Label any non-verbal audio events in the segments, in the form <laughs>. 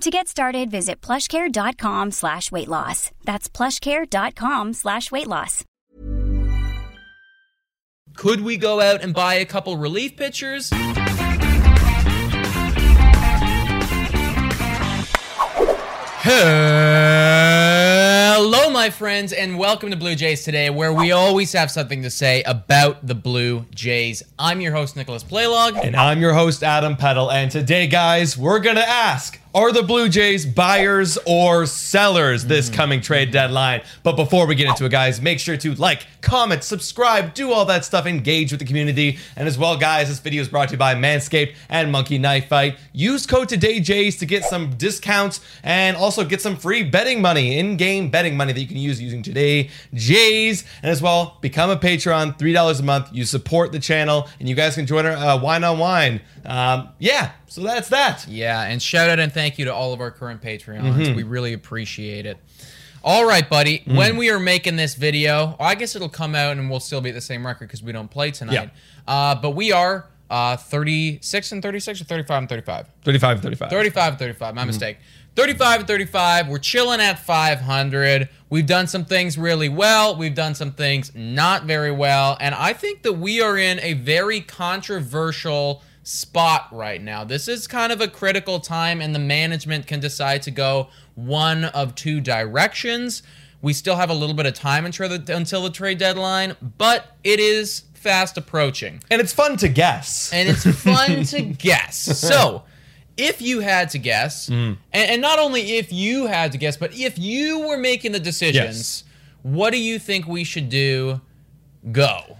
To get started, visit plushcare.com slash weight loss. That's plushcare.com slash weight loss. Could we go out and buy a couple relief pitchers? Hello, my friends, and welcome to Blue Jays today, where we always have something to say about the Blue Jays. I'm your host, Nicholas Playlog. And I'm your host, Adam Peddle. And today, guys, we're going to ask are the Blue Jays buyers or sellers this mm-hmm. coming trade mm-hmm. deadline? But before we get into it, guys, make sure to like, comment, subscribe, do all that stuff, engage with the community. And as well, guys, this video is brought to you by Manscaped and Monkey Knife Fight. Use code TODAYJays to get some discounts and also get some free betting money, in game betting money that you can use using Today Jays. And as well, become a Patreon, $3 a month. You support the channel, and you guys can join our uh, Wine on Wine. Um, yeah, so that's that. Yeah, and shout out and thank you to all of our current Patreons. We really appreciate it. All right, buddy. When we are making this video, I guess it'll come out and we'll still be at the same record because we don't play tonight. Uh, but we are uh, 36 and 36 or 35 and 35? 35 and 35. 35 and 35, my mistake. 35 and 35. We're chilling at 500. We've done some things really well. We've done some things not very well. And I think that we are in a very controversial spot right now. This is kind of a critical time, and the management can decide to go one of two directions. We still have a little bit of time until the, until the trade deadline, but it is fast approaching And it's fun to guess. and it's fun to <laughs> guess. So, if you had to guess, mm. and, and not only if you had to guess, but if you were making the decisions, Yes. what do you think we should do? Go.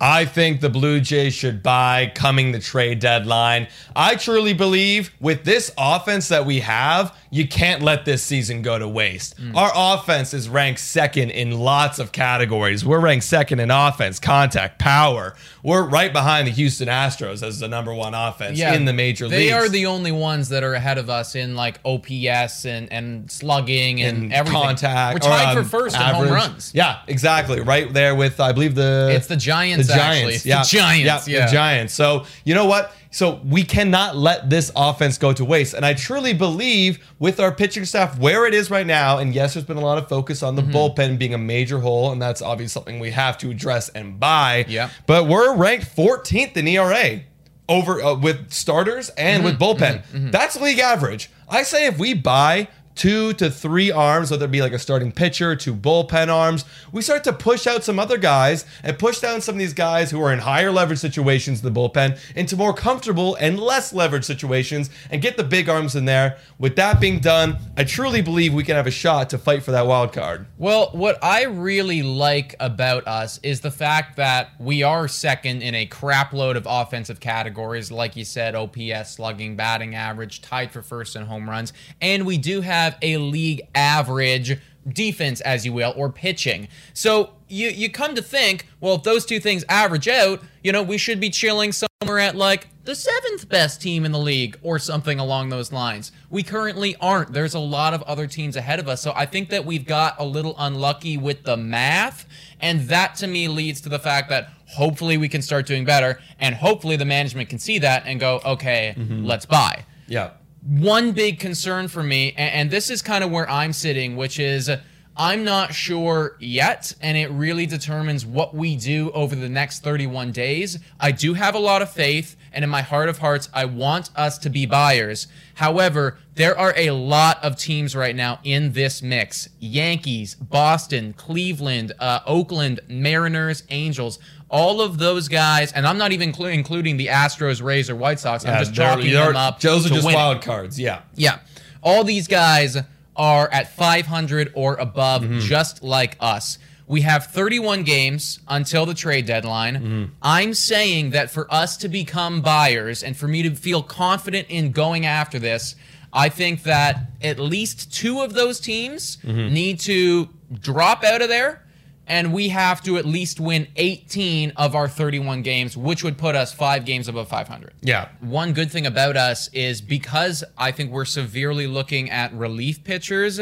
I think the Blue Jays should buy coming the trade deadline. I truly believe with this offense that we have, you can't let this season go to waste. Our offense is ranked second in lots of categories. We're ranked second in offense, contact, power. We're right behind the Houston Astros as the number one offense in the major they leagues. They are the only ones that are ahead of us in like OPS and, and slugging and, in everything. contact. We're tied or, for um, first in home runs. Yeah, exactly. Right there with I believe the It's the Giants, the Giants. It's the yeah. Giants, yeah. the Giants. So you know what? So we cannot let this offense go to waste. And I truly believe with our pitching staff where it is right now, and yes, there's been a lot of focus on the Mm-hmm. bullpen being a major hole, and that's obviously something we have to address and buy. Yeah. But we're ranked 14th in ERA over uh, with starters and with Mm-hmm. bullpen. That's league average. I say if we buy two to three arms, whether it be like a starting pitcher, two bullpen arms, we start to push out some other guys and push down some of these guys who are in higher leverage situations in the bullpen into more comfortable and less leverage situations and get the big arms in there. With that being done, I truly believe we can have a shot to fight for that wild card. Well, what I really like about us is the fact that we are second in a crapload of offensive categories, like you said, OPS, slugging, batting average, tied for first in home runs, and we do have a league average defense, as you will, or pitching. So you you come to think, well, if those two things average out, you know, we should be chilling somewhere at like the seventh best team in the league or something along those lines. We currently aren't. There's a lot of other teams ahead of us. So I think that we've got a little unlucky with the math. And that to me leads to the fact that hopefully we can start doing better. And hopefully the management can see that and go, okay, mm-hmm. let's buy Yeah. One big concern for me, and, and this is kind of where I'm sitting, which is I'm not sure yet, and it really determines what we do over the next 31 days. I do have a lot of faith, and in my heart of hearts, I want us to be buyers. However, there are a lot of teams right now in this mix Yankees, Boston, Cleveland, uh, Oakland, Mariners, Angels. All of those guys, and I'm not even inclu- including the Astros, Rays, or White Sox. I'm Yeah, just chalking them up. Those are just wild cards. Yeah. Yeah. All these guys are at 500 or above, Mm-hmm. just like us. We have 31 games until the trade deadline. Mm-hmm. I'm saying that for us to become buyers and for me to feel confident in going after this, I think that at least two of those teams Mm-hmm. need to drop out of there. And we have to at least win 18 of our 31 games, which would put us five games above 500 Yeah. one good thing about us is because I think we're severely looking at relief pitchers,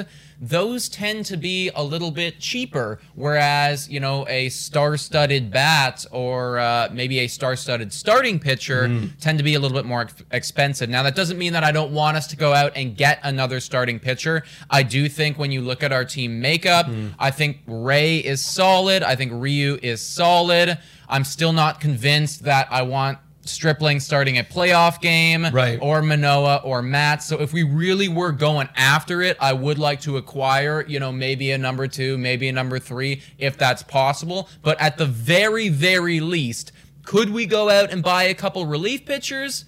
those tend to be a little bit cheaper. Whereas, you know, a star studded bat or uh, maybe a star studded starting pitcher tend to be a little bit more ex- expensive. Now, that doesn't mean that I don't want us to go out and get another starting pitcher. I do think when you look at our team makeup, I think Ray is solid. I think Ryu is solid. I'm still not convinced that I want Stripling starting a playoff game, Right. Or Manoah or Matz. So if we really were going after it, I would like to acquire, you know, maybe a number two, maybe a number three, if that's possible. But at the very, very least, could we go out and buy a couple relief pitchers?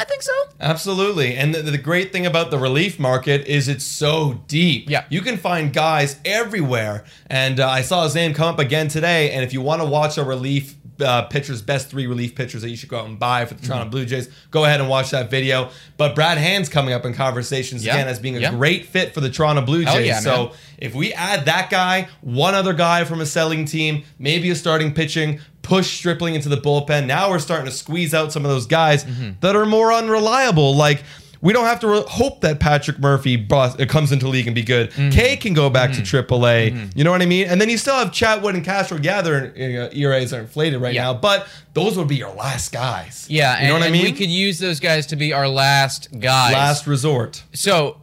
I think so. Absolutely. And the, the great thing about the relief market is it's so deep. Yeah. You can find guys everywhere. And uh, I saw his name come up again today. And if you want to watch a relief uh, pitchers, best three relief pitchers that you should go out and buy for the Toronto Mm-hmm. Blue Jays, go ahead and watch that video. But Brad Hand's coming up in conversations Yeah. again as being a Yeah. great fit for the Toronto Blue Jays. yeah, so man. if we add that guy, one other guy from a selling team, maybe a starting pitching, push Stripling into the bullpen. Now we're starting to squeeze out some of those guys Mm-hmm. that are more unreliable. Like we don't have to re- hope that Patrick Murphy bust, uh, comes into league and be good. Mm-hmm. K can go back to AAA. You know what I mean? And then you still have Chatwood and Castro. Yeah, their uh, ERAs are inflated right Yeah. now, but those would be your last guys. Yeah, you and, know what I mean? we could use those guys to be our last guys. Last resort. So,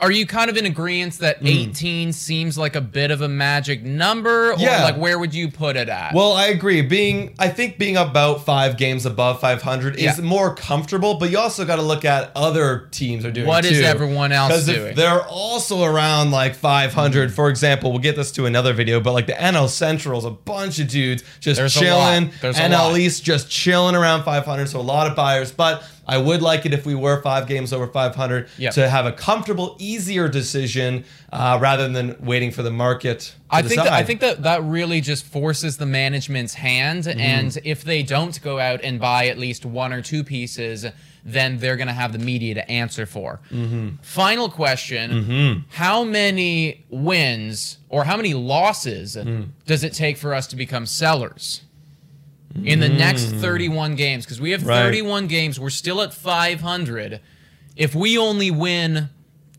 are you kind of in agreement that hmm. 18 seems like a bit of a magic number? Or Yeah. like where would you put it at? Well, I agree. Being, I think being about five games above 500 is more comfortable, but you also got to look at other teams are doing. What is too. everyone else doing? if they're also around like 500, hmm. for example, we'll get this to another video, but like the NL Central's a bunch of dudes just There's chilling. NL. East just chilling around 500, so a lot of buyers. But I would like it if we were five games over 500 Yep. to have a comfortable, easier decision uh, rather than waiting for the market. To I think that, I think that that really just forces the management's hand, Mm-hmm. and if they don't go out and buy at least one or two pieces, then they're going to have the media to answer for. Mm-hmm. Final question: How many wins or how many losses Mm. does it take for us to become sellers? In the next 31 games, because we have Mm. Right. 31 games, we're still at 500. If we only win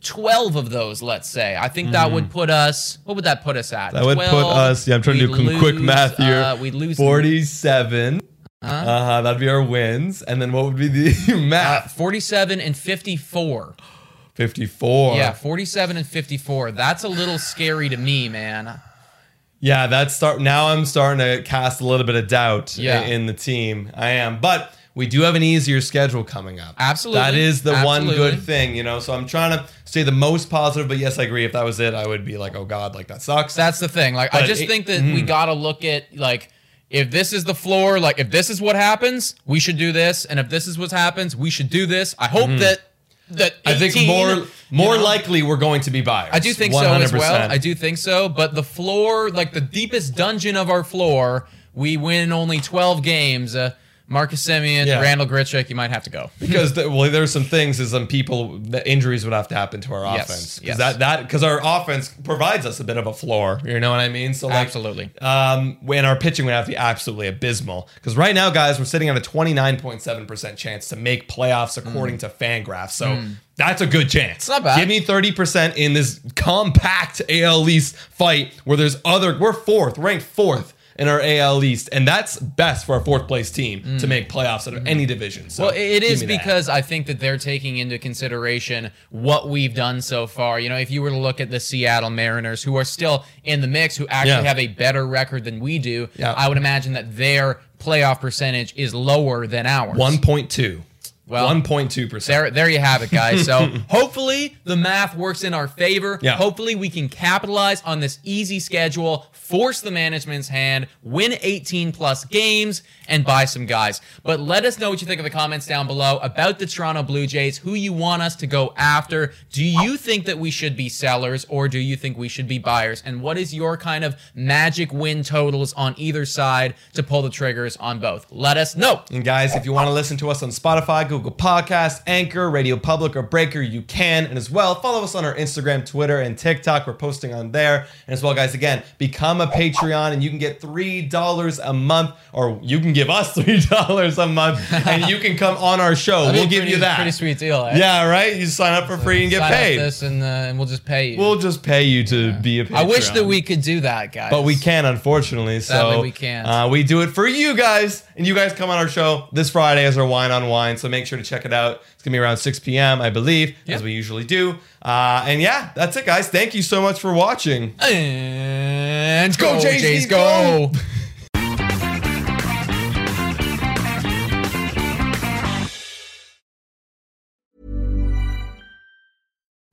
12 of those, let's say, I think that would put us. What would that put us at? Mm. That would put us. Yeah, I'm trying to do some quick math here. Uh, we'd lose 47. Uh-huh. That'd be our wins. And then what would be the <laughs> uh, math? 47 and 54. 54. Yeah, 47 and 54. That's a little scary to me, man. Yeah, that's start. Now I'm starting to cast a little bit of doubt Yeah. in the team. I am. But we do have an easier schedule coming up. Absolutely. That is the one good thing, you know. So I'm trying to stay the most positive. But yes, I agree. If that was it, I would be like, oh God, like that sucks. That's the thing. Like, I just it- think that mm. we got to look at, like, if this is the floor, like, if this is what happens, we should do this. And if this is what happens, we should do this. I hope mm-hmm. that. That I think more more you know? likely we're going to be buyers. I do think so as well. I do think so. But the floor, like the deepest dungeon of our floor, we win only 12 games. Uh, Marcus Semien, Yeah. Randal Grichuk, you might have to go. <laughs> because the, well, there's some things is some people the injuries would have to happen to our Yes, offense yes. because that that because our offense provides us a bit of a floor. You know what I mean? So like, Absolutely. Um, when our pitching would have to be absolutely abysmal because right now, guys, we're sitting at a 29.7 percent chance to make playoffs according to Fangraphs. So. That's a good chance. It's Mm. not bad. Give me 30% in this compact AL East fight where there's other, we're fourth, ranked fourth in our AL East, and that's best for a fourth place team to make playoffs out of any division. So Mm. Well, it is because I think that they're taking into consideration what we've done so far. You know, if you were to look at the Seattle Mariners, who are still in the mix, who actually Yeah. have a better record than we do, Yeah. I would imagine that their playoff percentage is lower than ours. 1.2. Well, 1.2%. There, there you have it, guys. So <laughs> hopefully the math works in our favor. Yeah. Hopefully we can capitalize on this easy schedule, force the management's hand, win 18 plus games, and buy some guys. But let us know what you think in the comments down below about the Toronto Blue Jays, who you want us to go after. Do you think that we should be sellers or do you think we should be buyers? And what is your kind of magic win totals on either side to pull the triggers on both? Let us know. And guys, if you want to listen to us on Spotify, Google Podcasts, Anchor, Radio Public, or Breaker, you can. And as well, follow us on our Instagram, Twitter, and TikTok. We're posting on there. And as well, guys, again, become a Patreon and you can get $3 a month, or you can give us <laughs> $3 a month, and you can come on our show. That'd we'll give pretty- you that. Pretty sweet deal. Eh? Yeah, right? You sign up for free and get Sign up paid. this and, uh, and we'll just pay you. We'll just pay you to be a Patreon. I wish that we could do that, guys. But we can't, unfortunately. Sadly, so we can't. Uh, we do it for you guys, and you guys come on our show this Friday as our wine on wine. So make sure to check it out. It's gonna be around 6 p.m., I believe, as we usually do. Uh, and yeah, that's it, guys. Thank you so much for watching. And Go, go, Jays, Jays, go! go! <laughs>